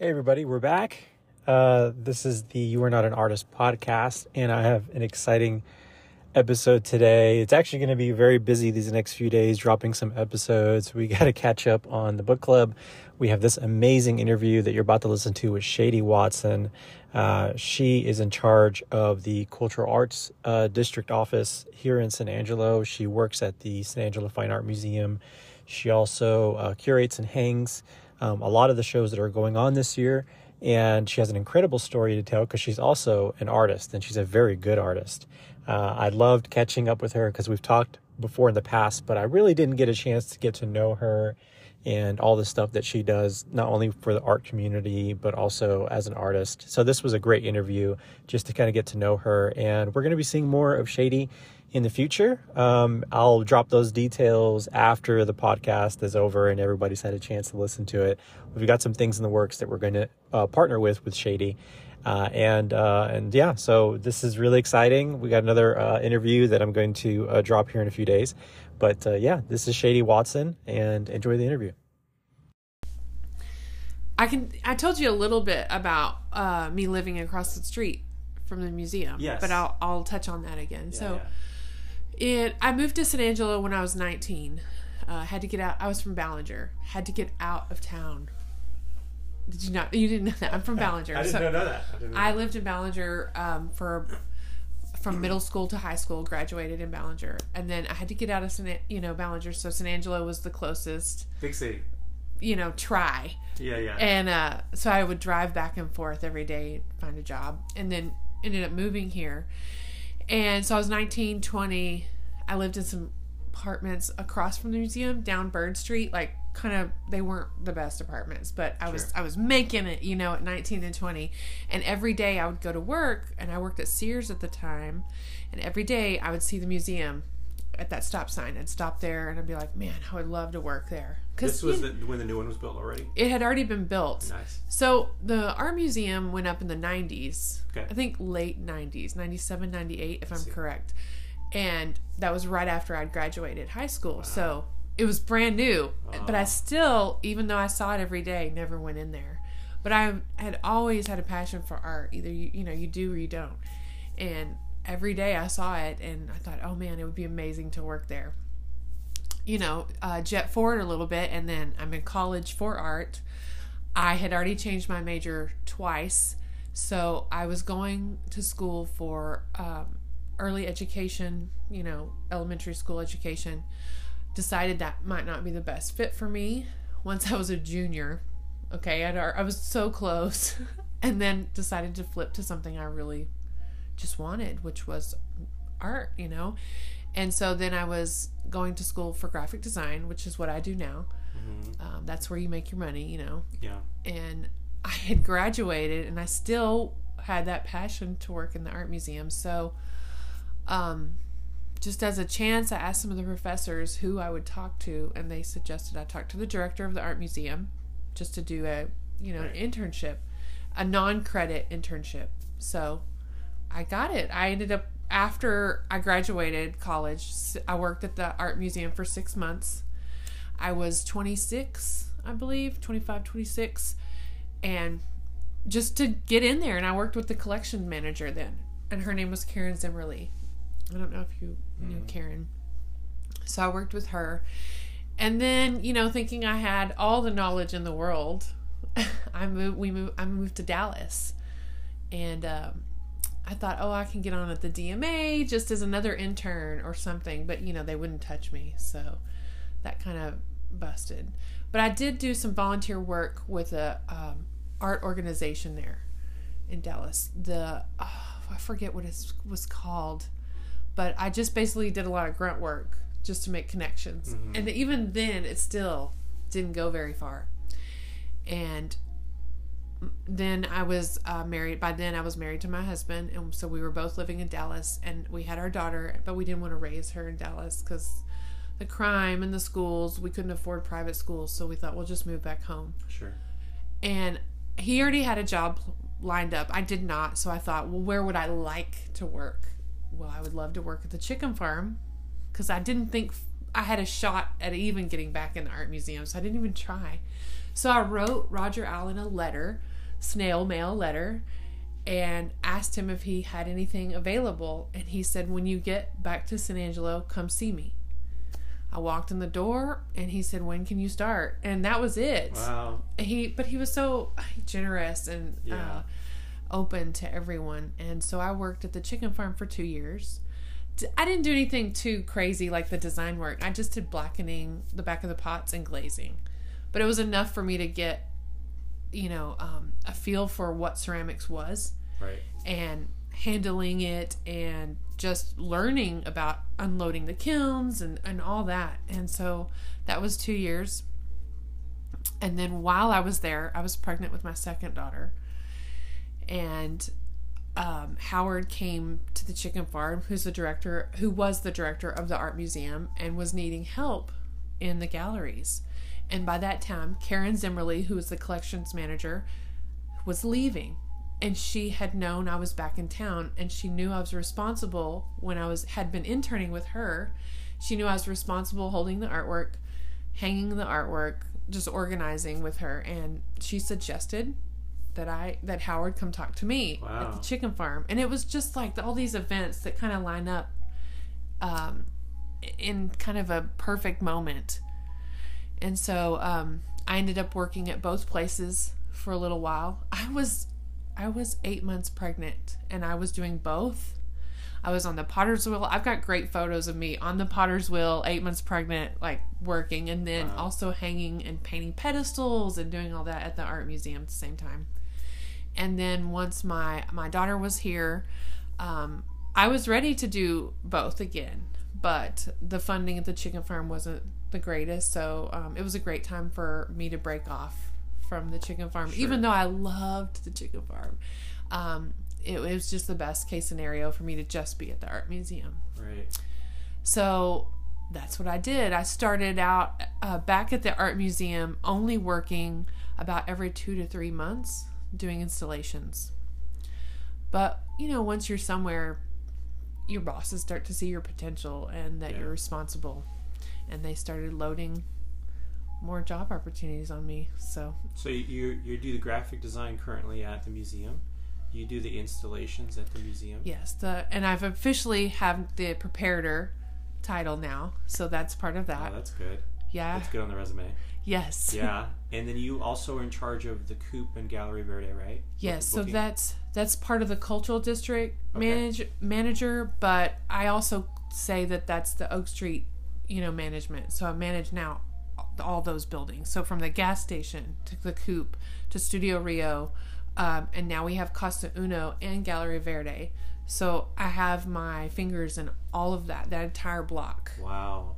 Hey, everybody, we're back. Uh, this is the You Are Not an Artist podcast, and I have an exciting episode today. It's actually going to be very busy these next few days, dropping some episodes. We got to catch up on the book club. We have this amazing interview that you're about to listen to with Shady Watson. Uh, she is in charge of the Cultural Arts uh, District Office here in San Angelo. She works at the San Angelo Fine Art Museum. She also uh, curates and hangs um, a lot of the shows that are going on this year. And she has an incredible story to tell because she's also an artist and she's a very good artist. Uh, I loved catching up with her because we've talked before in the past, but I really didn't get a chance to get to know her and all the stuff that she does, not only for the art community, but also as an artist. So, this was a great interview just to kind of get to know her. And we're going to be seeing more of Shady in the future. Um, I'll drop those details after the podcast is over and everybody's had a chance to listen to it. We've got some things in the works that we're going to uh, partner with with Shady. Uh, and uh, and yeah, so this is really exciting. We got another uh, interview that I'm going to uh, drop here in a few days. But uh, yeah, this is Shady Watson, and enjoy the interview. I can. I told you a little bit about me living across the street from the museum. Yes. But I'll I'll touch on that again. Yeah, so. yeah. It. I moved to San Angelo when I was 19. Uh, had to get out. I was from Ballinger. Had to get out of town. Did you not? You didn't know that. I'm from Ballinger. I didn't so know that. I, didn't know I that. lived in Ballinger um, for from middle school to high school. Graduated in Ballinger, and then I had to get out of San, you know Ballinger. So San Angelo was the closest. Big city. You know, try. Yeah, yeah. And uh, so I would drive back and forth every day, find a job, and then ended up moving here. And so I was 19, 20. I lived in some apartments across from the museum down Bird Street. Like, kind of, they weren't the best apartments, but I was Sure. I was making it, you know, at 19 and 20. And every day I would go to work, and I worked at Sears at the time. And every day I would see the museum at that stop sign. I'd stop there, and I'd be like, man, I would love to work there. This was the, when the new one was built already. it had already been built. Nice. So the art museum went up in the 90s. Okay. I think late 90s, 97, 98 if I'm see. correct. And that was right after I'd graduated high school. So it was brand new. But I still, even though I saw it every day, never went in there. But I had always had a passion for art. Either you you know, you do or you don't. And every day I saw it and I thought, "Oh man, it would be amazing to work there." You know, uh, jet forward a little bit and then I'm in college for art. I had already changed my major twice. So I was going to school for um, early education, you know, elementary school education. Decided that might not be the best fit for me once I was a junior. Okay, I'd, I was so close. and then decided to flip to something I really just wanted, which was art, you know? And so then I was going to school for graphic design, which is what I do now. Um, that's where you make your money, you know? Yeah. and I had graduated and I still had that passion to work in the art museum. So, um, just as a chance, I asked some of the professors who I would talk to, and they suggested I talk to the director of the art museum just to do a, you know, an internship, a non-credit internship. So, I got it. I ended up after I graduated college, I worked at the art museum for 6 months. I was 26, I believe, 25, 26 and just to get in there and i worked with the collection manager then and her name was karen zimmerly. I don't know if you knew karen. So i worked with her and then you know thinking i had all the knowledge in the world i moved we moved i moved to dallas and um, i thought oh i can get on at the dma just as another intern or something but you know they wouldn't touch me so that kind of busted. But I did do some volunteer work with a um, art organization there in Dallas. The oh, I forget what it was called, but I just basically did a lot of grunt work just to make connections. And even then, it still didn't go very far. And then I was uh, married. By then, I was married to my husband, and so we were both living in Dallas, and we had our daughter, but we didn't want to raise her in Dallas because the crime and the schools. We couldn't afford private schools, so we thought we'll just move back home. Sure. And he already had a job lined up. I did not, so I thought, well, where would I like to work? Well, I would love to work at the chicken farm because I didn't think I had a shot at even getting back in the art museum, so I didn't even try. So I wrote Roger Allen a letter, snail mail letter, and asked him if he had anything available. And he said, When you get back to San Angelo, come see me. I walked in the door and he said, "When can you start?" And that was it. Wow. He, but he was so generous and Yeah. uh, open to everyone. And so I worked at the chicken farm for two years. I didn't do anything too crazy like the design work. I just did blackening the back of the pots and glazing, but it was enough for me to get, you know, um, a feel for what ceramics was Right. and handling it and just learning about unloading the kilns and, and all that. And so that was two years. And then while I was there, I was pregnant with my second daughter. And um, Howard came to the chicken farm, who's the director, who was the director of the art museum, and was needing help in the galleries. And by that time, Karen Zimmerly, who was the collections manager, was leaving and she had known I was back in town and she knew I was responsible when I was had been interning with her. She knew I was responsible holding the artwork, hanging the artwork, just organizing with her and she suggested that I that Howard come talk to me at the chicken farm. And it was just like all these events that kind of line up um in kind of a perfect moment. And so um, I ended up working at both places for a little while. I was I was eight months pregnant and I was doing both. I was on the potter's wheel. I've got great photos of me on the potter's wheel, eight months pregnant, like working, and then Wow. also hanging and painting pedestals and doing all that at the art museum at the same time. And then once my my daughter was here, um, I was ready to do both again, but the funding at the chicken farm wasn't the greatest, so um, it was a great time for me to break off from the chicken farm, even though I loved the chicken farm. Um, it, it was just the best case scenario for me to just be at the art museum. Right. So that's what I did. I started out uh, back at the art museum, only working about every two to three months doing installations. But, you know, once you're somewhere, your bosses start to see your potential and that Yeah. you're responsible. And they started loading more job opportunities on me. So, So you you do the graphic design currently at the museum. You do the installations at the museum. yes, the and I've officially have the preparator title now. So that's part of that. Oh, that. that's good. yeah. That's good on the resume. Yes. Yeah. and then you also are in charge of the Coop and Gallery Verde, right? Yes, so that's that's part of the cultural district Okay. manage manager, but I also say that that's the Oak Street, you know, management. So I manage now all those buildings. So from the gas station to the Coop to Studio Rio, um, and now we have Casa Uno and Gallery Verde. So I have my fingers in all of that, that entire block. Wow.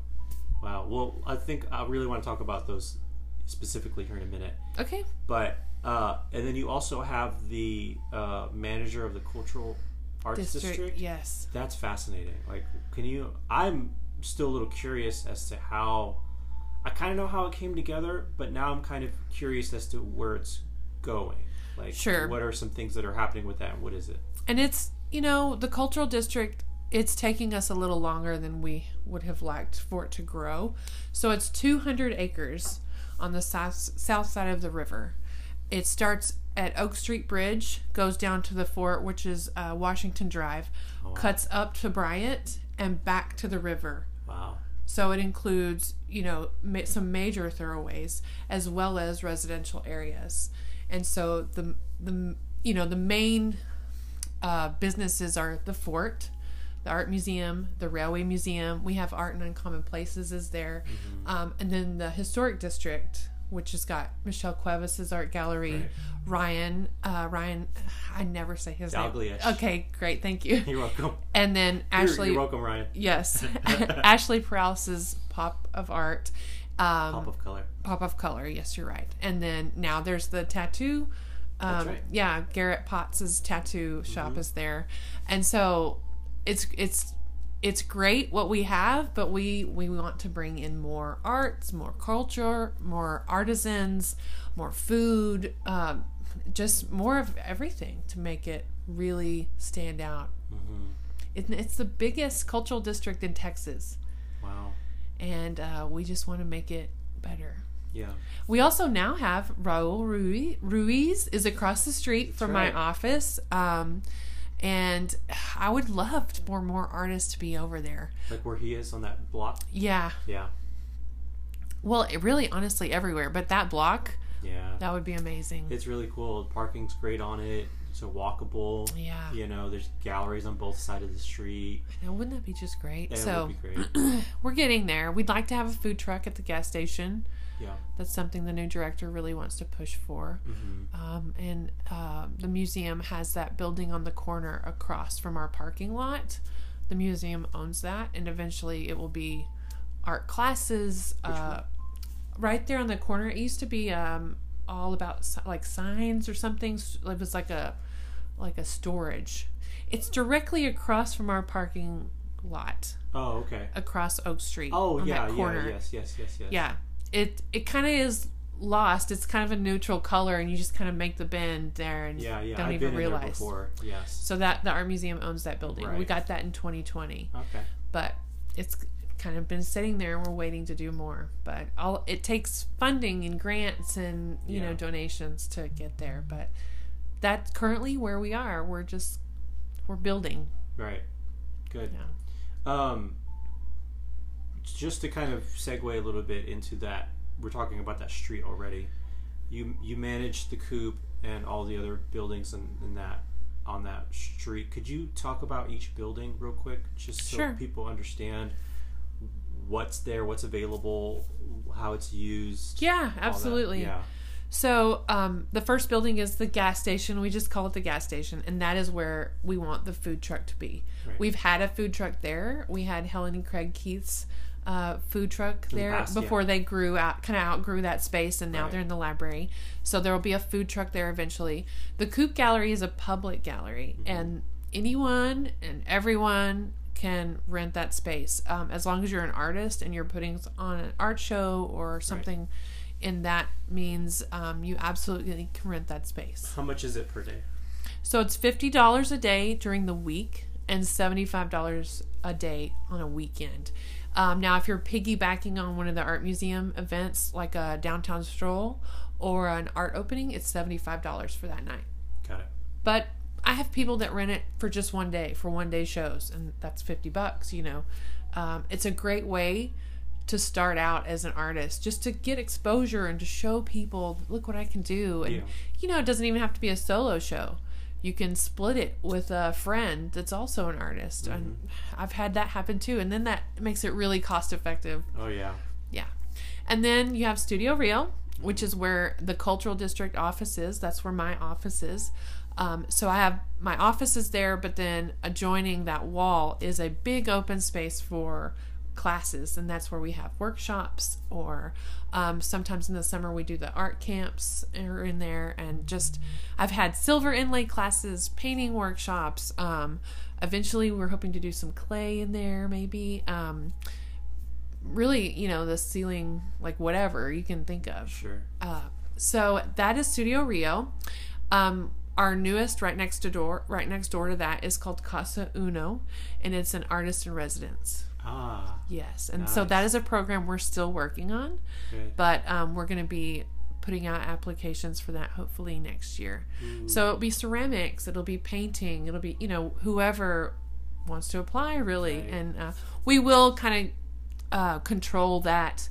Wow. Well, I think I really want to talk about those specifically here in a minute. Okay. But uh, and then you also have the uh, manager of the cultural arts District, district. yes. That's fascinating. Like, can you? I'm still a little curious as to how. I kind of know how it came together, but now I'm kind of curious as to where it's going. Like, Sure. what are some things that are happening with that? and What is it? And it's, you know, the cultural district, it's taking us a little longer than we would have liked for it to grow. So it's 200 acres on the south, south side of the river. It starts at Oak Street Bridge, goes down to the fort, which is uh, Washington Drive, cuts up to Bryant, and back to the river. Wow. So it includes, you know, ma- some major thoroughways as well as residential areas. And so the the you know the main uh, businesses are the fort, the art museum, the railway museum. We have art and uncommon places is there, um, and then the historic district, which has got Michelle Cuevas's art gallery, Right. Ryan uh, Ryan. I never say his Dalglish. name. Okay, great, thank you. You're welcome. And then You're- Ashley. You're, welcome, Ryan. Yes, Ashley Prowse's Pop of Art, um, Pop of color. Pop of Color. Yes, you're right. And then now there's the tattoo. Um, That's right. Mm-hmm. Yeah, Garrett Potts's tattoo shop is there, and so it's it's it's great what we have, but we we want to bring in more arts, more culture, more artisans, more food, um, just more of everything to make it really stand out. Mm-hmm. It, it's the biggest cultural district in Texas, Wow. and uh, we just want to make it better. Yeah. We also now have Raul Ruiz, Ruiz is across the street from right. my office. Um, and I would love for more artists to be over there. Like where he is on that block. Yeah. Yeah. Well, it really, honestly, everywhere. But that block, Yeah. that would be amazing. It's really cool. Parking's great on it. It's a walkable. Yeah. You know, there's galleries on both sides of the street. Now, wouldn't that be just great? It so would be great. we're getting there. We'd like to have a food truck at the gas station. Yeah. That's something the new director really wants to push for. hmm Um, and uh, the museum has that building on the corner across from our parking lot. The museum owns that, and eventually it will be art classes. Uh, right there on the corner, it used to be um, all about like signs or something. It was like a like a storage. It's directly across from our parking lot, Oh, okay. across Oak Street. Oh, yeah, yeah, yes, yes, yes, yes. Yeah. It it kind of is lost. It's kind of a neutral color, and you just kind of make the bend there, and Yeah, yeah. don't I've even been in there realize. before. Yes. So that the art museum owns that building. Right. We got that in 2020, Okay. but it's kind of been sitting there, and we're waiting to do more. But all it takes funding and grants and you know donations to get there. But that's currently where we are. We're just we're building. Right. Good. Yeah. Um, just to kind of segue a little bit into that, we're talking about that street already. You you manage the coop and all the other buildings and, and that on that street. Could you talk about each building real quick, just so Sure. people understand what's there, what's available, how it's used? Yeah, absolutely. Yeah. So um, the first building is the gas station. We just call it the gas station, and that is where we want the food truck to be. Right. We've had a food truck there. We had Helen and Craig Keith's uh, food truck the there past, yeah. before they grew out, kind of outgrew that space, and now Right. they're in the library. So there will be a food truck there eventually. The Coop Gallery is a public gallery, Mm-hmm. and anyone and everyone can rent that space um, as long as you're an artist and you're putting on an art show or something and that means um, you absolutely can rent that space How much is it per day? so it's $50 a day during the week and $75 a day on a weekend um, now if you're piggybacking on one of the art museum events like a downtown stroll or an art opening it's $75 for that night Got it. but I have people that rent it for just one day, for one day shows, and that's 50 bucks, you know. Um, it's a great way to start out as an artist, just to get exposure and to show people, look what I can do. And, Yeah. you know, it doesn't even have to be a solo show. You can split it with a friend that's also an artist. And I've had that happen too. And then that makes it really cost effective Oh yeah. yeah. And then you have Studio Rio, which is where the cultural district office is. That's where my office is. Um, so I have my office is there, but then adjoining that wall is a big open space for classes, and that's where we have workshops. Or um, sometimes in the summer we do the art camps are in there, and just I've had silver inlay classes, painting workshops. Um, eventually, we're hoping to do some clay in there, maybe. Um, really, you know, the ceiling, like whatever you can think of. Sure. Uh, so that is Studio Rio. Um, our newest, right next to door, right next door to that, is called Casa Uno, and it's an artist in residence. Ah. Yes, and so that is a program we're still working on, Good. but um, we're going to be putting out applications for that hopefully next year. So it'll be ceramics, it'll be painting, it'll be you know whoever wants to apply really, Right. and uh, we will kind of uh, control that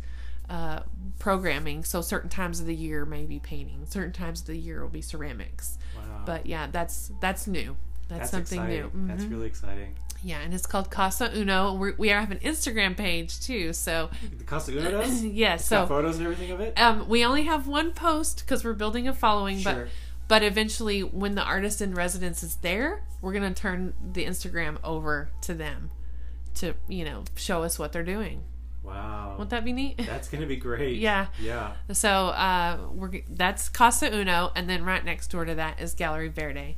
uh, programming. So certain times of the year may be painting, certain times of the year will be ceramics. Wow. But yeah, that's that's new. That's, That's something exciting. new. That's Mhm. really exciting. Yeah, and it's called Casa Uno. We're, we have an Instagram page too. So The Casa Uno does? yeah, so photos and everything of it? um, we only have one post because we're building a following, Sure. but but eventually, when the artist in residence is there, we're gonna turn the Instagram over to them to you know show us what they're doing. Wow. Won't that be neat? That's gonna be great. Yeah. Yeah. So uh, we're that's Casa Uno, and then right next door to that is Gallery Verde.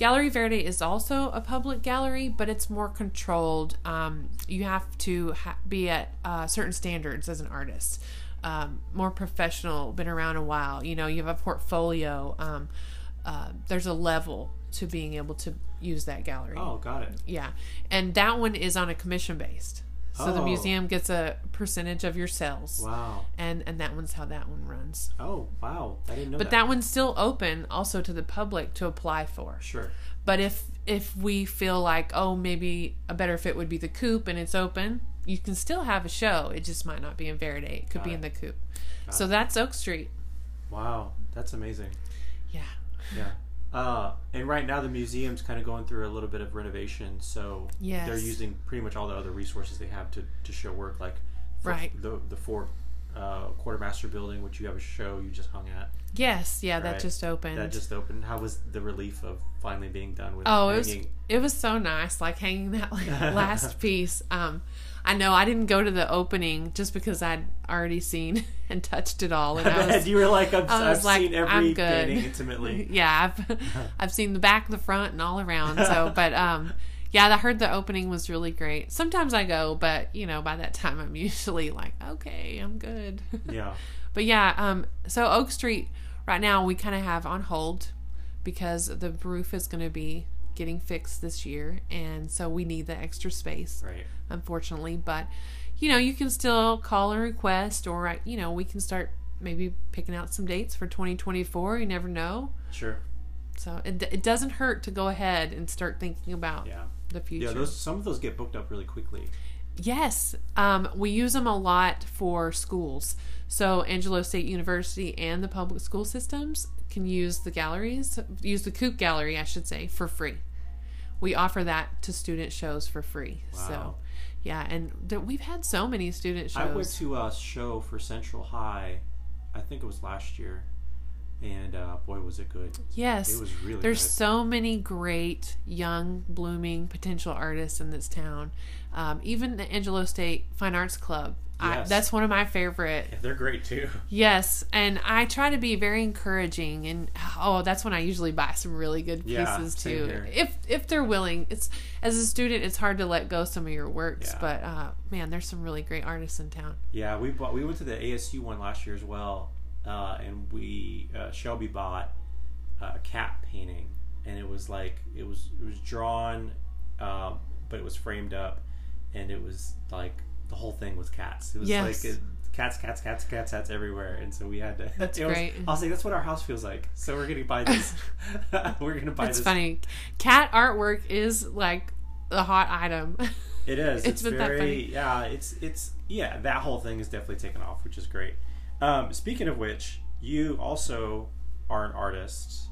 Gallery Verde is also a public gallery, but it's more controlled. Um, you have to ha- be at uh, certain standards as an artist. Um, more professional, been around a while. You know, you have a portfolio. Um, uh, there's a level to being able to use that gallery. Oh, got it. Yeah, and that one is on a commission based. So the Oh. museum gets a percentage of your sales. Wow. And and that one's how that one runs. Oh, wow. I didn't know But that one's still open also to the public to apply for. Sure. But if if we feel like oh maybe a better fit would be the coop and it's open, you can still have a show. It just might not be in Verde. It could Got be it. in the coop. Got So that's Oak Street. Wow. That's amazing. Yeah. Yeah. Uh, and right now the museum's kind of going through a little bit of renovation, so Yes. they're using pretty much all the other resources they have to, to show work, like for Right. the the Fort uh, Quartermaster Building, which you have a show you just hung at. Yes, yeah, that just opened. That just opened. How was the relief of finally being done with? Oh, it was it was so nice, like hanging that like, last piece. Um, I know I didn't go to the opening just because I'd already seen and touched it all, and I was, you were like, I've, I was I've like, seen I'm every good. intimately. yeah, I've I've seen the back, the front, and all around. So, but um, yeah, I heard the opening was really great. Sometimes I go, but you know, by that time I'm usually like, okay, I'm good. Yeah. But yeah, um, so Oak Street right now we kind of have on hold because the roof is going to be getting fixed this year, and so we need the extra space, Right. unfortunately. But you know, you can still call and request, or uh, you know, we can start maybe picking out some dates for 2024. You never know. Sure. So it, it doesn't hurt to go ahead and start thinking about Yeah. the future. Yeah. Those some of those get booked up really quickly. Yes, um, we use them a lot for schools. So Angelo State University and the public school systems can use the galleries, use the Coop Gallery, I should say, for free. We offer that to student shows for free. So, yeah, and th- we've had so many student shows. I went to a show for Central High. I think it was last year, and uh, boy, was it good! yes, It was really There's good. so many great young, blooming potential artists in this town. Um, even the Angelo State Fine Arts Club. I, Yes. that's one of my favorite Yeah, they're great too. Yes, and I try to be very encouraging, and oh, that's when I usually buy some really good pieces same too. here. If if they're willing, it's as a student, it's hard to let go some of your works, Yeah. but uh, man, there's some really great artists in town. Yeah, we bought. We went to the ASU one last year as well, uh, and we uh, Shelby bought a cat painting, and it was like it was it was drawn, um, but it was framed up, and it was like the whole thing was cats. It was Yes. like it, cats, cats, cats, cats, cats everywhere, and so we had to. That's it was- great. Was like, that's what our house feels like. So we're gonna buy this. we're gonna buy It's this. funny. Cat artwork is like the hot item. It is. It's It's, very yeah. It's it's yeah. That whole thing is definitely taken off, which is great. Um, speaking of which, you also are an artist.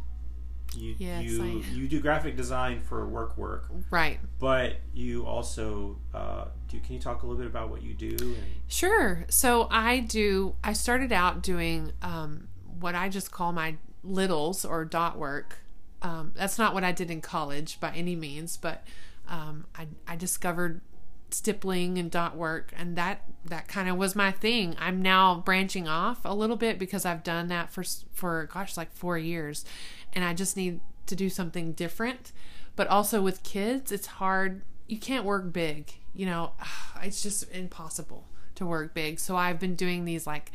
You Yes, you I- you do graphic design for work work, right. but you also uh, do. Can you talk a little bit about what you do? And, Sure. So I do. I started out doing um, what I just call my littles or dot work. Um, that's not what I did in college by any means, but um, I, I discovered stippling and dot work, and that that kind of was my thing. I'm now branching off a little bit because I've done that for for gosh like four years, and I just need to do something different. But also with kids, it's hard. You can't work big. You know, it's just impossible to work big. So I've been doing these like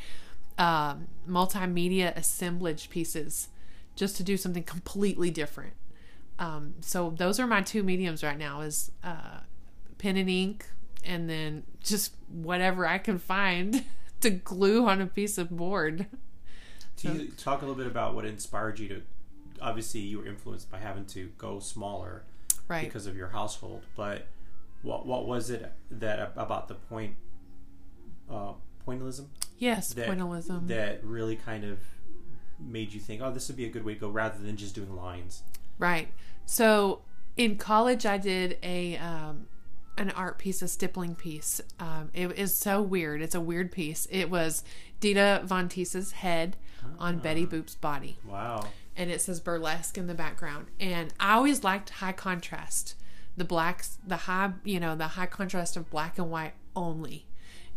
um, multimedia assemblage pieces just to do something completely different. Um, so those are my two mediums right now: is uh, pen and ink, and then just whatever I can find to glue on a piece of board. Can you talk a little bit about what inspired you to? Obviously, you were influenced by having to go smaller Right. because of your household, but what what was it that about the point uh, pointillism yes, that pointillism. that really kind of made you think, oh, this would be a good way to go, rather than just doing lines? Right. So in college, I did a um, an art piece, a stippling piece. Um, it is so weird. It's a weird piece. It was Dita Von Teese's head on Betty Boop's body, Wow. and it says burlesque in the background. And I always liked high contrast, the blacks, the high, you know, the high contrast of black and white only.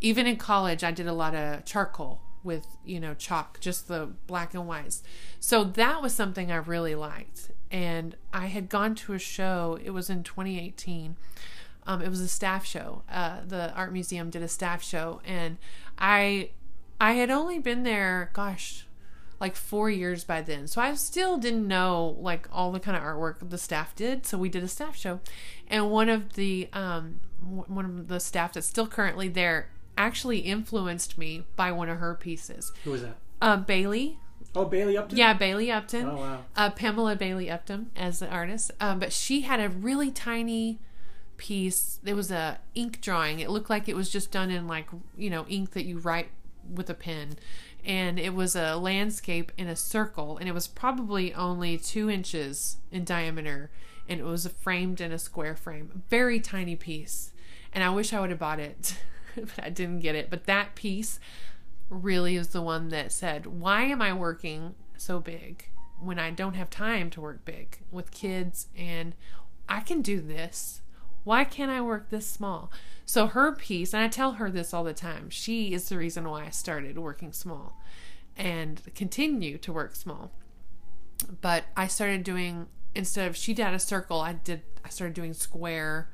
Even in college, I did a lot of charcoal with you know chalk, just the black and whites. So that was something I really liked. And I had gone to a show. It was in 2018. Um, it was a staff show. Uh, the art museum did a staff show, and I I had only been there, gosh, like four years by then. So I still didn't know like all the kind of artwork the staff did. So we did a staff show, and one of the um, one of the staff that's still currently there actually influenced me by one of her pieces. Who was that? Uh, Bailey. Oh, Bailey Upton. Yeah, Bailey Upton. Oh wow. Uh, Pamela Bailey Upton as the artist. Um, but she had a really tiny piece. It was a ink drawing. It looked like it was just done in like you know ink that you write with a pen, and it was a landscape in a circle, and it was probably only two inches in diameter, and it was framed in a square frame. Very tiny piece, and I wish I would have bought it, but I didn't get it. But that piece really is the one that said, "Why am I working so big?" When I don't have time to work big with kids, and I can do this why can't I work this small? So her piece, and I tell her this all the time, she is the reason why I started working small and continue to work small. But I started doing instead of she did a circle, I did I started doing square.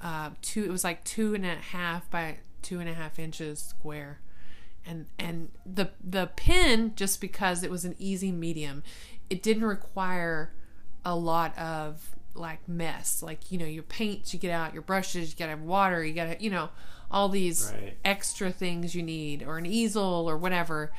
Uh, two it was like two and a half by two and a half inches square and and the the pen just because it was an easy medium it didn't require a lot of like mess. Like you know your paints you get out your brushes you gotta have water you gotta you know all these Right. extra things you need or an easel or whatever.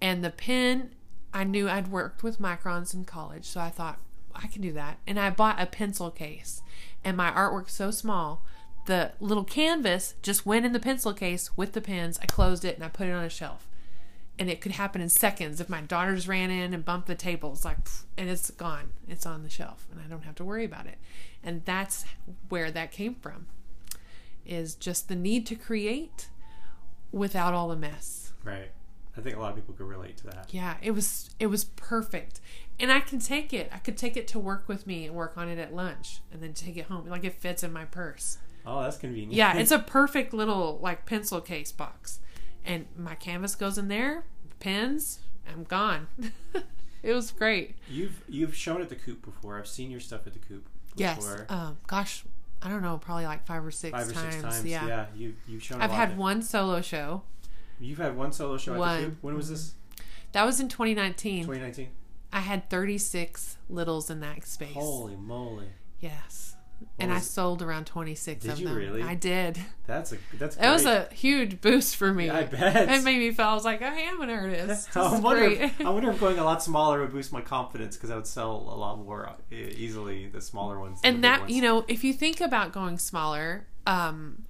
And the pen i knew i'd worked with microns in college so i thought i can do that. And i bought a pencil case. And my artwork's so small the little canvas just went in the pencil case with the pens. I closed it and i put it on a shelf and it could happen in seconds if my daughters ran in and bumped the tables like and it's gone. It's on the shelf and i don't have to worry about it. And that's where that came from is just the need to create without all the mess. Right. I think a lot of people could relate to that. yeah it was it was perfect. And i can take it. I could take it to work with me and work on it at lunch and then take it home. Like it fits in my purse. Oh, that's convenient. yeah it's a perfect little like pencil case box and my canvas goes in there pens i'm gone it was great You've you've shown at the Coop before. I've seen your stuff at the Coop. yes um gosh i don't know probably like five or six Five or times, six times. yeah, Yeah. You you've shown. I've lot had one solo show You've had one solo show at One. the Coop. When was this? that was in 2019 2019. i had 36 littles in that space Holy moly! yes and i sold around 26 Did of you really? i did That's a that's. It was a huge boost for me. Yeah, I bet. It made me feel I was like, I am an artist. This I wonder. great. If, I wonder if going a lot smaller would boost my confidence because I would sell a lot more uh, easily the smaller ones. and that ones. you know, if you think about going smaller, um,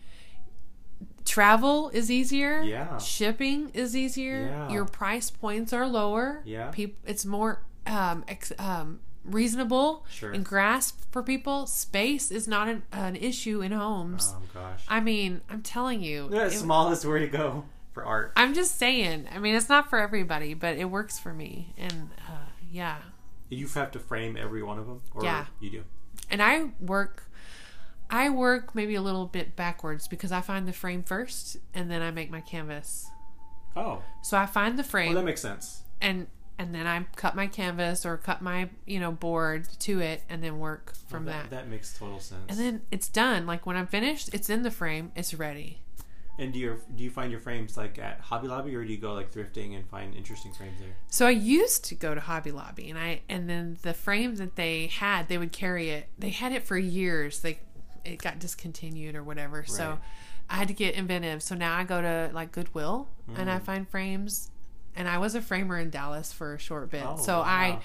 travel is easier. Yeah. Shipping is easier. Yeah. Your price points are lower. Yeah. People, it's more um, ex- um, reasonable Sure. and grasp for people. Space is not an, an issue in homes. Oh gosh. I mean, I'm telling you. the smallest where to go for art. I'm just saying. I mean, it's not for everybody, but it works for me. And uh, yeah, You have to frame every one of them, or Yeah. you do. and I work. I work maybe a little bit backwards because I find the frame first, and then I make my canvas. Oh, So I find the frame, well, that makes sense. and and then I cut my canvas or cut my you know board to it, and then work from Well, that. that makes total sense. And then it's done. Like when I'm finished, it's in the frame. It's ready. And do you do you find your frames like at Hobby Lobby, or do you go like thrifting and find interesting frames there? So I used to go to Hobby Lobby, and I and then the frame that they had, they would carry it. They had it for years. They it got discontinued or whatever. Right. So I had to get inventive. So now I go to like Goodwill and Mm. I find frames. And I was a framer in Dallas for a short bit. Oh, so wow. I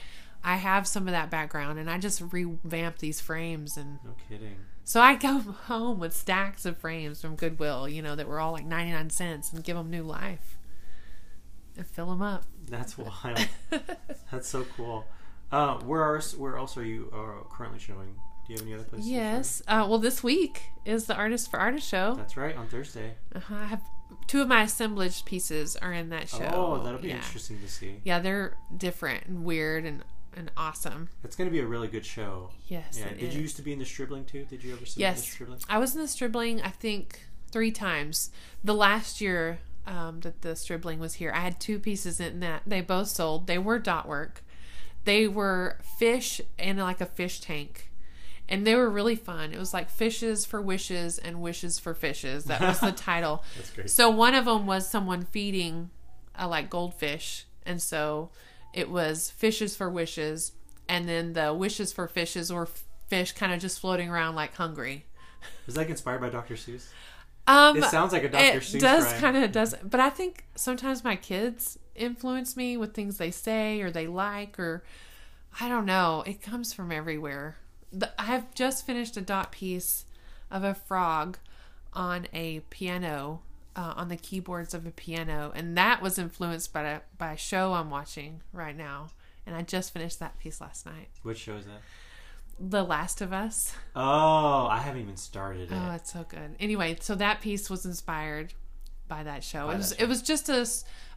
I have some of that background, and I just revamp these frames and No kidding. so I go home with stacks of frames from Goodwill, you know, that were all like 99 cents and give them new life and fill them up. That's wild. That's so cool. Uh, where are where else are you uh, currently showing? Do you have any other places? Yes. Uh, well, this week is the Artist for Artist show. That's right on Thursday. Uh-huh. I have two of my assemblage pieces are in that show. Oh, that'll be yeah. interesting to see. Yeah, they're different and weird and, and awesome. It's going to be a really good show. Yes. Yeah. Did you used to be in the Stribling too? Did you ever submit Yes. the Stribling? I was in the Stribling, I think, three times. The last year um, that the Stribling was here, I had two pieces in that. They both sold. They were dot work. They were fish and like a fish tank. And they were really fun. It was like fishes for wishes and wishes for fishes. That was the title. That's great. So one of them was someone feeding a like goldfish, and so it was fishes for wishes, and then the wishes for fishes were fish kind of just floating around like hungry. Was that inspired by Dr. Seuss? Um, It sounds like a Dr. Seuss. It Seuss does kind of does, but I think sometimes my kids influence me with things they say or they like, or I don't know. It comes from everywhere. The, I have just finished a dot piece of a frog on a piano, uh, on the keyboards of a piano, and that was influenced by a by a show I'm watching right now. And I just finished that piece last night. Which show is that? The Last of Us. Oh, I haven't even started it. Oh, it's so good. Anyway, so that piece was inspired by that show. By it was show. it was just a,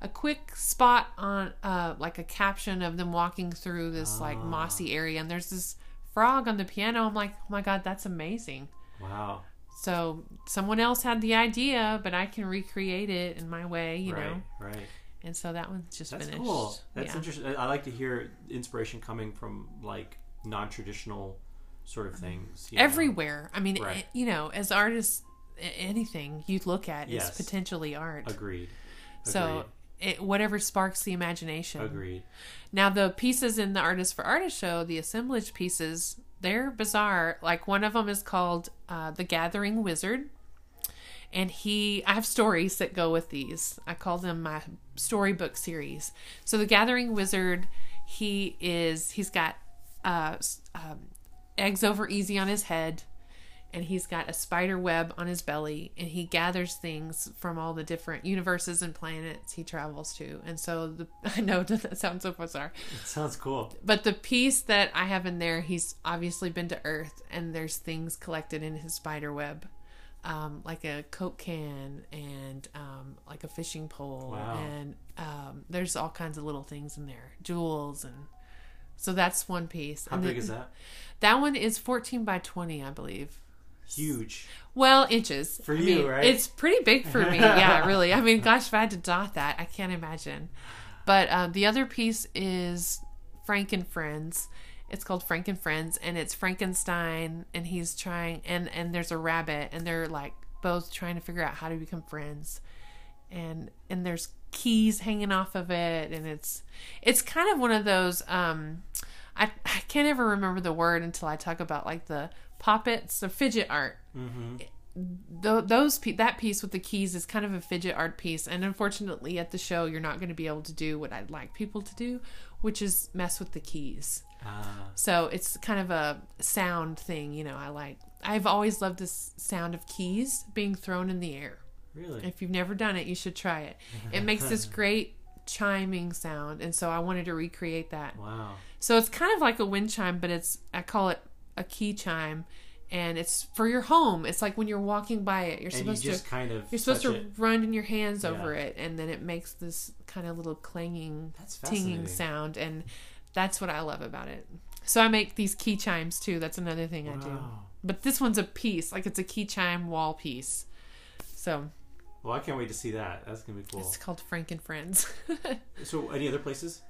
a quick spot on uh like a caption of them walking through this like Ah. mossy area and there's this frog on the piano. I'm like, "Oh my god, that's amazing." wow. So, someone else had the idea, but I can recreate it in my way, you right, know. right. And so that one's just That's finished. cool. That's yeah. interesting. I like to hear inspiration coming from like non-traditional sort of things. you know? Everywhere. I mean, Right. Eh, you know, as artists anything you look at Yes. is potentially art. Agreed. So, it, whatever sparks the imagination. Agreed. Now the pieces in the Artist for Artist show, the assemblage pieces, they're bizarre. Like one of them is called uh, the Gathering Wizard, and he I have stories that go with these. I call them my storybook series. So the Gathering Wizard, he is he's got uh, um, eggs over easy on his head. And he's got a spider web on his belly, and he gathers things from all the different universes and planets he travels to. And so, the, I know that sounds so bizarre, It sounds cool. but the piece that I have in there, he's obviously been to Earth, and there's things collected in his spider web, um, like a Coke can and um, like a fishing pole, Wow. and um, there's all kinds of little things in there, jewels, and so that's one piece. How and big then- is that? That one is 14 by 20, I believe. Huge. Well, inches For I you, mean, right? It's pretty big for me. Yeah, really. I mean, gosh, if I had to dot that, I can't imagine. But um, the other piece is Frank and Friends. It's called Frank and Friends, and it's Frankenstein, and he's trying, and and there's a rabbit, and they're like both trying to figure out how to become friends, and and there's keys hanging off of it, and it's it's kind of one of those. Um, I I can't ever remember the word until I talk about like the poppets, the fidget art Mm-hmm. th- those pe- that piece with the keys is kind of a fidget art piece and unfortunately at the show you're not going to be able to do what i'd like people to do which is mess with the keys Ah, so it's kind of a sound thing you know i like i've always loved this sound of keys being thrown in the air really? if you've never done it you should try it it makes this great chiming sound and so i wanted to recreate that wow. so it's kind of like a wind chime, but it's I call it a key chime, and it's for your home. It's like when you're walking by it, you're And you supposed just to kind of you're supposed to it. run your hands Yeah. over it, and then it makes this kind of little clanging, tinging sound, and that's what I love about it. So I make these key chimes too. That's another thing I do. But this one's a piece, like it's a key chime wall piece. So Well, I can't wait to see that. That's gonna be cool. it's called Frank and Friends. So, any other places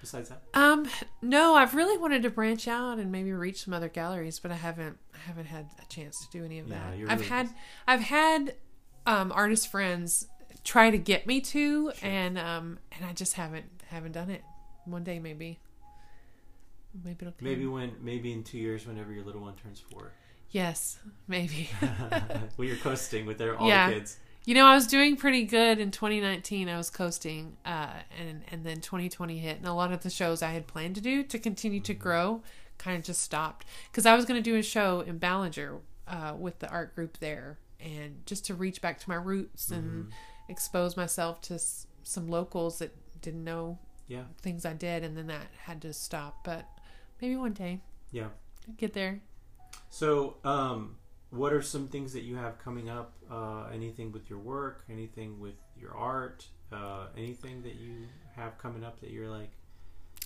besides that? Um, no, I've really wanted to branch out and maybe reach some other galleries, but I haven't. I haven't had a chance to do any of that. I've really had, busy. I've had, um, artist friends try to get me to, Sure. and um, and I just haven't haven't done it. One day maybe. Maybe it'll. Maybe when, maybe in two years, whenever your little one turns four, Yes, maybe. when you're coasting with their all Yeah. the kids. You know, I was doing pretty good in 2019. I was coasting, uh, and and then 2020 hit, and a lot of the shows I had planned to do to continue to grow kind of just stopped because I was going to do a show in Ballinger uh, with the art group there, and just to reach back to my roots and expose myself to s- some locals that didn't know Yeah, things I did, and then that had to stop. But maybe one day yeah. I'll get there. So, um, what are some things that you have coming up? Uh, anything with your work? Anything with your art? Uh, anything that you have coming up that you're like?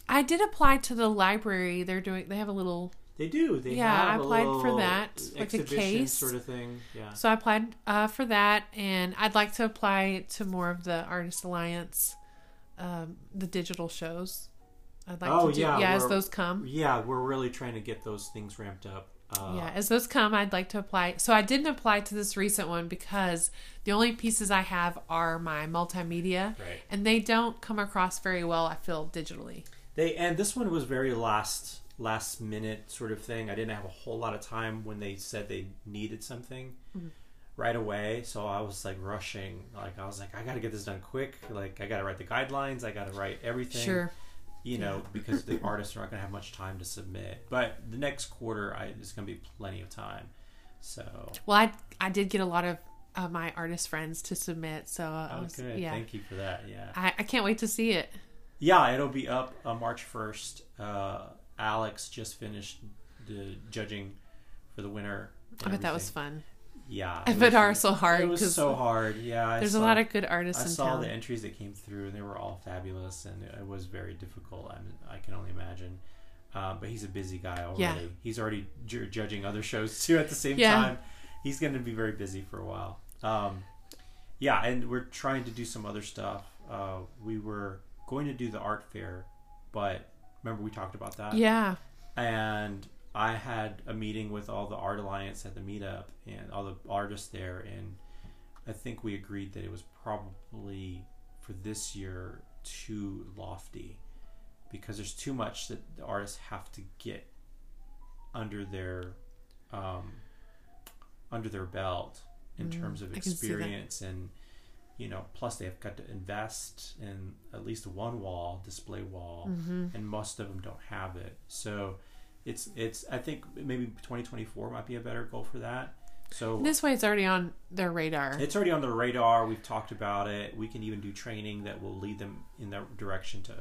I did apply to the library. They're doing. They have a little They do. They Yeah, I applied for that, like a exhibition case. sort of thing. Yeah. So I applied uh, for that, and I'd like to apply to more of the Artist Alliance, um, the digital shows. I'd like Oh, to do, yeah, yeah, as those come. Yeah, we're really trying to get those things ramped up. Uh, yeah, as those come, I'd like to apply. So I didn't apply to this recent one because the only pieces I have are my multimedia, Right. and they don't come across very well. I feel digitally. They and this one was very last last minute sort of thing. I didn't have a whole lot of time when they said they needed something Mm-hmm. right away. So I was like rushing. Like I was like, I got to get this done quick. Like I got to write the guidelines. I got to write everything. Sure. You know, because the artists are not going to have much time to submit. But the next quarter, I, there's going to be plenty of time. So Well, I I did get a lot of uh, my artist friends to submit, so uh, I oh, was, good. yeah, Thank you for that. Yeah. I, I can't wait to see it. Yeah, it'll be up uh, March 1st. Uh, Alex just finished the judging for the winner. I bet that was fun. Yeah. It bet was- ours so hard It was so hard. Yeah. I There's a lot of good artists I in saw town. the entries that came through, and they were all fabulous, and it was very difficult. I, mean, I can only imagine. Uh, but he's a busy guy already. Yeah. He's already ju- judging other shows too at the same Yeah. time. He's going to be very busy for a while. Um, yeah, and we're trying to do some other stuff. Uh, we were going to do the art fair, but remember we talked about that? Yeah. and I had a meeting with all the Art Alliance at the meetup and all the artists there, and I think we agreed that it was probably for this year too lofty because there's too much that the artists have to get under their um, under their belt in terms of Mm, see that. experience and you know plus they've got to invest in at least one wall display wall Mm-hmm. and most of them don't have it so it's it's i think maybe 2024 might be a better goal for that so This way, it's already on their radar. it's already on the radar we've talked about it we can even do training that will lead them in that direction to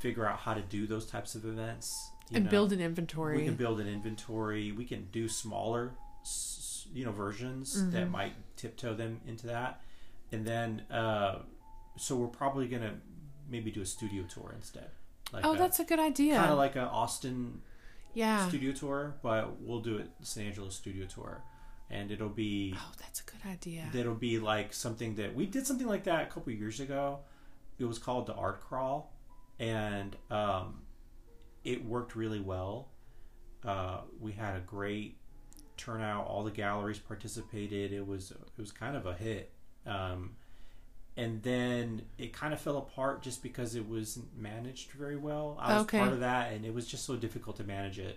figure out how to do those types of events you and know. build an inventory. we can build an inventory we can do smaller you know versions Mm-hmm. that might tiptoe them into that and then uh so we're probably gonna maybe do a studio tour instead like oh, a- that's a good idea. kind of like a austin yeah. studio tour but we'll do it san angelo studio tour. And it'll be Oh, that's a good idea. that'll be like something that we did something like that a couple years ago. It was called the art crawl. And um, it worked really well. Uh, we had a great turnout. All the galleries participated. It was it was kind of a hit. Um, and then it kind of fell apart just because it wasn't managed very well i was Okay. part of that and it was just so difficult to manage it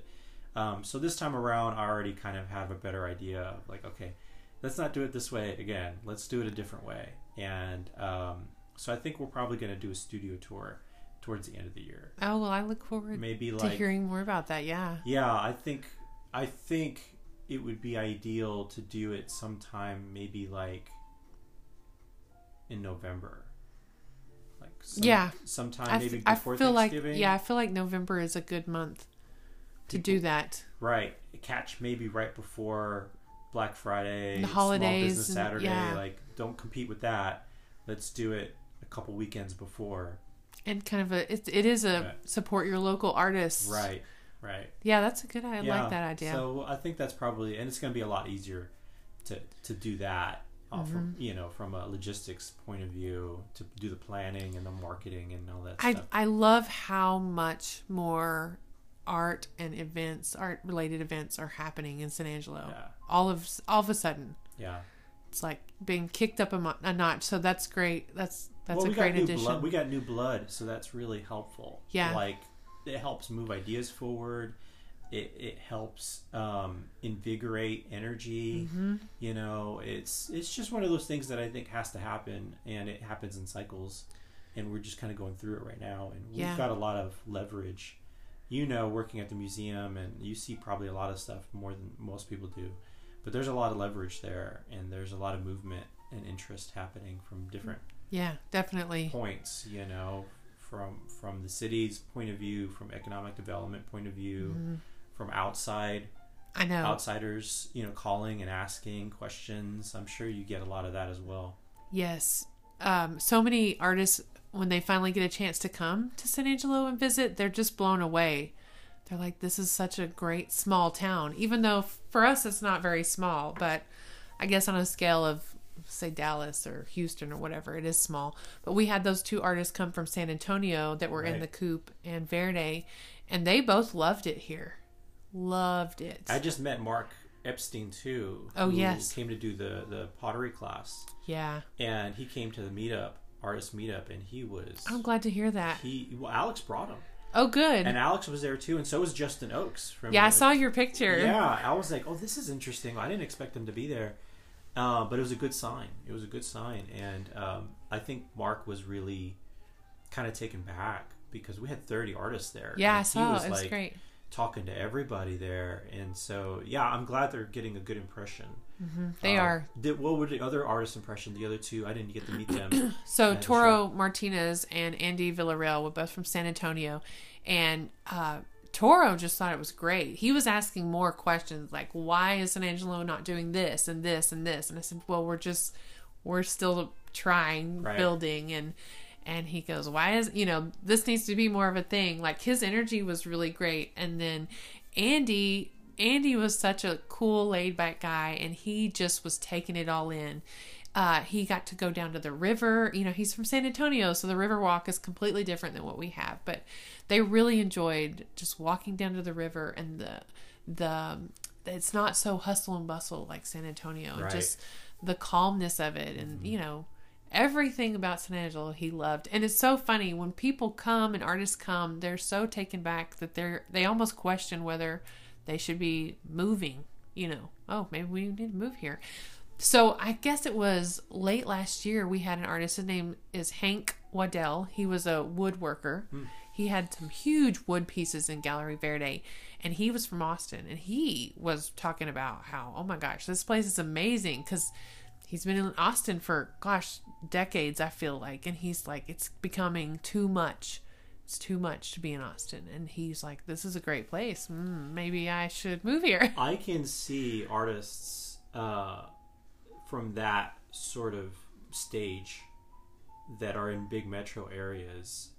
um, so this time around i already kind of have a better idea of like okay let's not do it this way again let's do it a different way and um, so i think we're probably going to do a studio tour towards the end of the year oh well, I look forward maybe to like hearing more about that. Yeah. yeah i think i think it would be ideal to do it sometime maybe like in november like some, Yeah. sometime I, maybe f- I before feel like thanksgiving yeah, I feel like November is a good month to do that. right catch maybe right before black friday The small holidays business and- saturday yeah. like don't compete with that let's do it a couple weekends before And kind of a it, it is a support your local artists. right right Yeah, that's a good. I Yeah, like that idea. So I think that's probably, and it's going to be a lot easier to to do that uh, Mm-hmm. from you know from a logistics point of view to do the planning and the marketing and all that I stuff. I love how much more art and events, art related events, are happening in San Angelo. Yeah. All of all of a sudden, Yeah. it's like being kicked up a, mo- a notch. So that's great. That's that's well, a we great got new addition. blood. We got new blood, so that's really helpful. Yeah. Like it helps move ideas forward. It it helps um, invigorate energy. Mm-hmm. You know, it's it's just one of those things that I think has to happen, and it happens in cycles. And we're just kind of going through it right now, and we've got a lot of leverage. You know, working at the museum, and you see probably a lot of stuff more than most people do. But there's a lot of leverage there, and there's a lot of movement and interest happening from different yeah, definitely. points you know from from the city's point of view from economic development point of view Mm-hmm. From outside I know. outsiders you know calling and asking questions i'm sure you get a lot of that as well Yes. Um, so many artists, when they finally get a chance to come to San Angelo and visit, they're just blown away. They're like, this is such a great small town, even though for us it's not very small, but I guess on a scale of, say, Dallas or Houston or whatever, it is small. But we had those two artists come from San Antonio that were in the Coop and Verde, and they both loved it here. Loved it. i just met mark epstein too Oh, yes. came to do the the pottery class yeah. and he came to the meetup artist meetup and he was I'm glad to hear that. he well alex brought him Oh, good. and Alex was there too, and so was Justin Oakes. From yeah, I uh, saw your picture. Yeah, I was like, oh, this is interesting. I didn't expect him to be there, uh, but it was a good sign. It was a good sign, and um, I think Mark was really kind of taken back because we had 30 artists there. Yeah, I saw. It was great. Talking to everybody there, and so yeah, I'm glad they're getting a good impression. They Uh, are. Did, what were the other artist impression? The other two, I didn't get to meet them. So Toro Martinez and Andy Villarreal were both from San Antonio, and uh, Toro just thought it was great. He was asking more questions like, "Why is San Angelo not doing this and this and this?" And I said, "Well, we're just we're still trying Right. building and." And he goes, "Why is you know this needs to be more of a thing?" Like his energy was really great, and then Andy Andy was such a cool, laid back guy, and he just was taking it all in. Uh, he got to go down to the river. You know, he's from San Antonio, so the river walk is completely different than what we have. But they really enjoyed just walking down to the river and the the. It's not so hustle and bustle like San Antonio, Right. just the calmness of it, and you know everything about San Angelo he loved. And it's so funny when people come and artists come, they're so taken back that they're they almost question whether they should be moving. You know, oh maybe we need to move here. So I guess it was late last year we had an artist. His name is Hank Waddell. He was a woodworker. Hmm. He had some huge wood pieces in Gallery Verde, and he was from Austin. And he was talking about how, oh my gosh, this place is amazing because he's been in Austin for gosh decades. I feel like, and he's like, it's becoming too much. It's too much to be in Austin, and he's like, this is a great place. Mm, maybe I should move here. I can see artists uh, from that sort of stage that are in big metro areas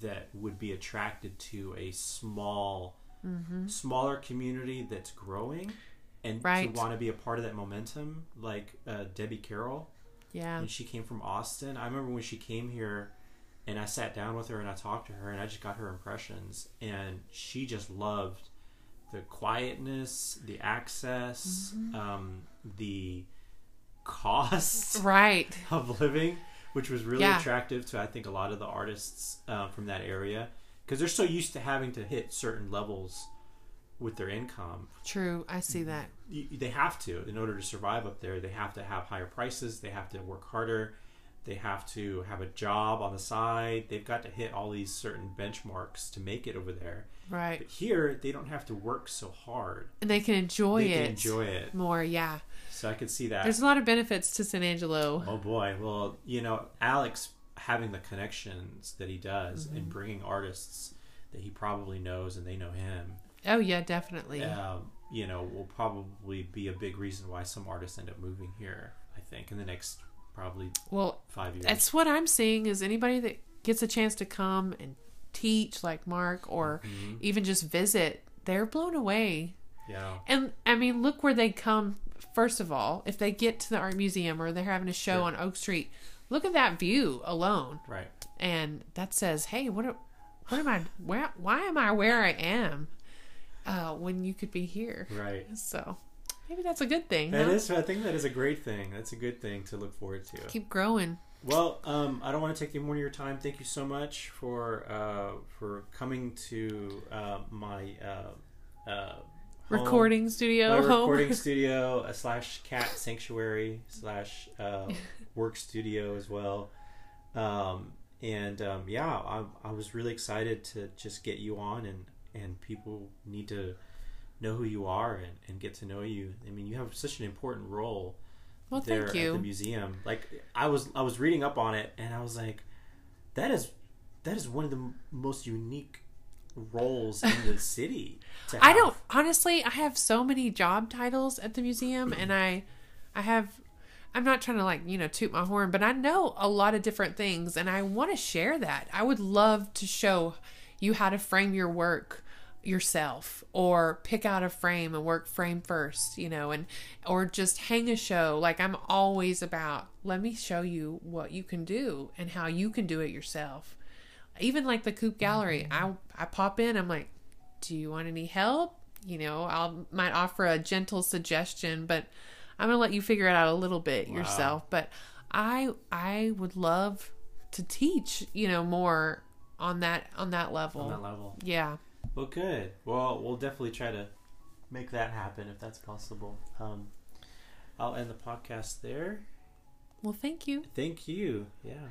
that would be attracted to a small, smaller community that's growing and Right. to want to be a part of that momentum, like uh, Debbie Carroll. Yeah, and she came from Austin. I remember when she came here and I sat down with her and I talked to her and I just got her impressions and she just loved the quietness, the access, um, the cost right. of living, which was really Yeah. attractive to I think a lot of the artists uh, from that area because they're so used to having to hit certain levels with their income True, I see that. you, they have to in order to survive up there they have to have higher prices they have to work harder they have to have a job on the side they've got to hit all these certain benchmarks to make it over there Right, but here they don't have to work so hard and they can enjoy they it can enjoy it more. Yeah, so i could see that there's a lot of benefits to San Angelo. oh boy well you know alex having the connections that he does Mm-hmm. and bringing artists that he probably knows and they know him Oh yeah, definitely. um, you know, will probably be a big reason why some artists end up moving here. I think in the next probably Well, five years. that's what I'm seeing is anybody that gets a chance to come and teach like Mark or Mm-hmm. even just visit, they're blown away. yeah, And I mean, look where they come. First of all, if they get to the art museum or they're having a show Sure. on Oak Street, look at that view alone, right. and that says, "Hey, what? Are, what am I? Where? Why am I where I am? Uh, when you could be here." Right. So maybe that's a good thing. That huh? is. I think that is a great thing. That's a good thing to look forward to. Keep growing. Well, um, I don't want to take any more of your time. Thank you so much for uh, for coming to uh, my uh, uh, Recording studio. my home. recording studio uh, slash cat sanctuary slash uh, work studio as well. Um, and um, yeah, I, I was really excited to just get you on, and and people need to know who you are and, and get to know you. I mean, you have such an important role Well, there thank at the museum. Like I was I was reading up on it, and I was like, that is that is one of the m- most unique roles in the city. to I don't honestly. I have so many job titles at the museum, and I, I have. I'm not trying to like you know toot my horn, but I know a lot of different things, and I want to share that. I would love to show you how to frame your work yourself or pick out a frame and work frame first you know and or just hang a show like i'm always about let me show you what you can do and how you can do it yourself even like the coop gallery mm-hmm. i i pop in i'm like do you want any help you know i'll might offer a gentle suggestion but i'm gonna let you figure it out a little bit yourself but i i would love to teach you know more on that on that level. on that level. Yeah. Well, good. Well, we'll definitely try to make that happen if that's possible. Um, I'll end the podcast there. Well, thank you. Thank you. Yeah.